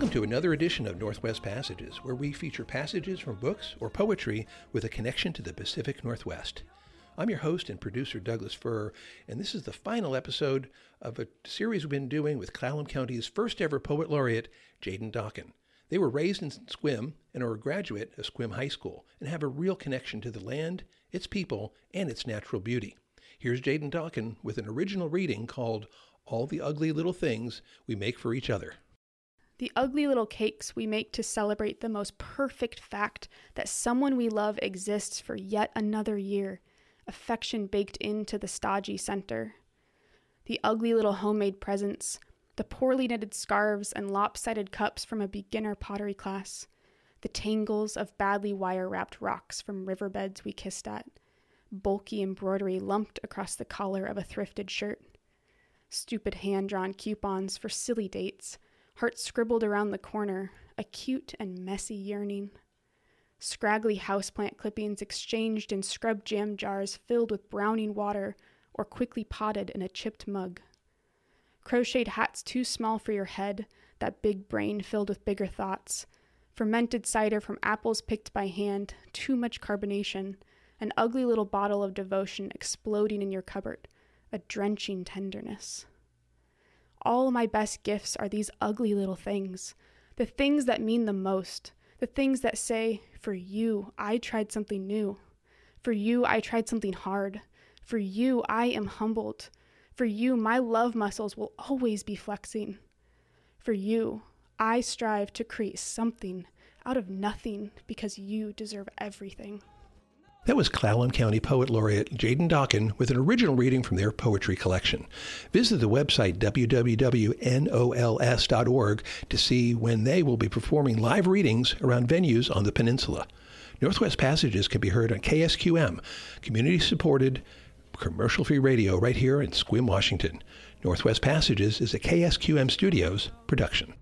Welcome to another edition of Northwest Passages, where we feature passages from books or poetry with a connection to the Pacific Northwest. I'm your host and producer, Douglas Fir, and this is the final episode of a series we've been doing with Clallam County's first ever poet laureate, Jaden Dokken. They were raised in Sequim and are a graduate of Sequim High School and have a real connection to the land, its people, and its natural beauty. Here's Jaden Dokken with an original reading called All the Ugly Little Things We Make for Each Other. The ugly little cakes we make to celebrate the most perfect fact that someone we love exists for yet another year, affection baked into the stodgy center. The ugly little homemade presents, the poorly knitted scarves and lopsided cups from a beginner pottery class, the tangles of badly wire wrapped rocks from riverbeds we kissed at, bulky embroidery lumped across the collar of a thrifted shirt, stupid hand drawn coupons for silly dates, heart scribbled around the corner, a cute and messy yearning. Scraggly houseplant clippings exchanged in scrub jam jars filled with browning water or quickly potted in a chipped mug crocheted hats too small for your head, that big brain filled with bigger thoughts, fermented cider from apples picked by hand, too much carbonation, an ugly little bottle of devotion exploding in your cupboard, a drenching tenderness. All my best gifts are these ugly little things, the things that mean the most, the things that say, For you, I tried something new. For you, I tried something hard. For you, I am humbled. For you, my love muscles will always be flexing. For you, I strive to create something out of nothing because you deserve everything. That was Clallam County Poet Laureate Jaden Dokken with an original reading from their poetry collection. Visit the website www.nols.org to see when they will be performing live readings around venues on the peninsula. Northwest Passages can be heard on KSQM, community supported commercial free radio right here in Sequim, Washington. Northwest Passages is a KSQM Studios production.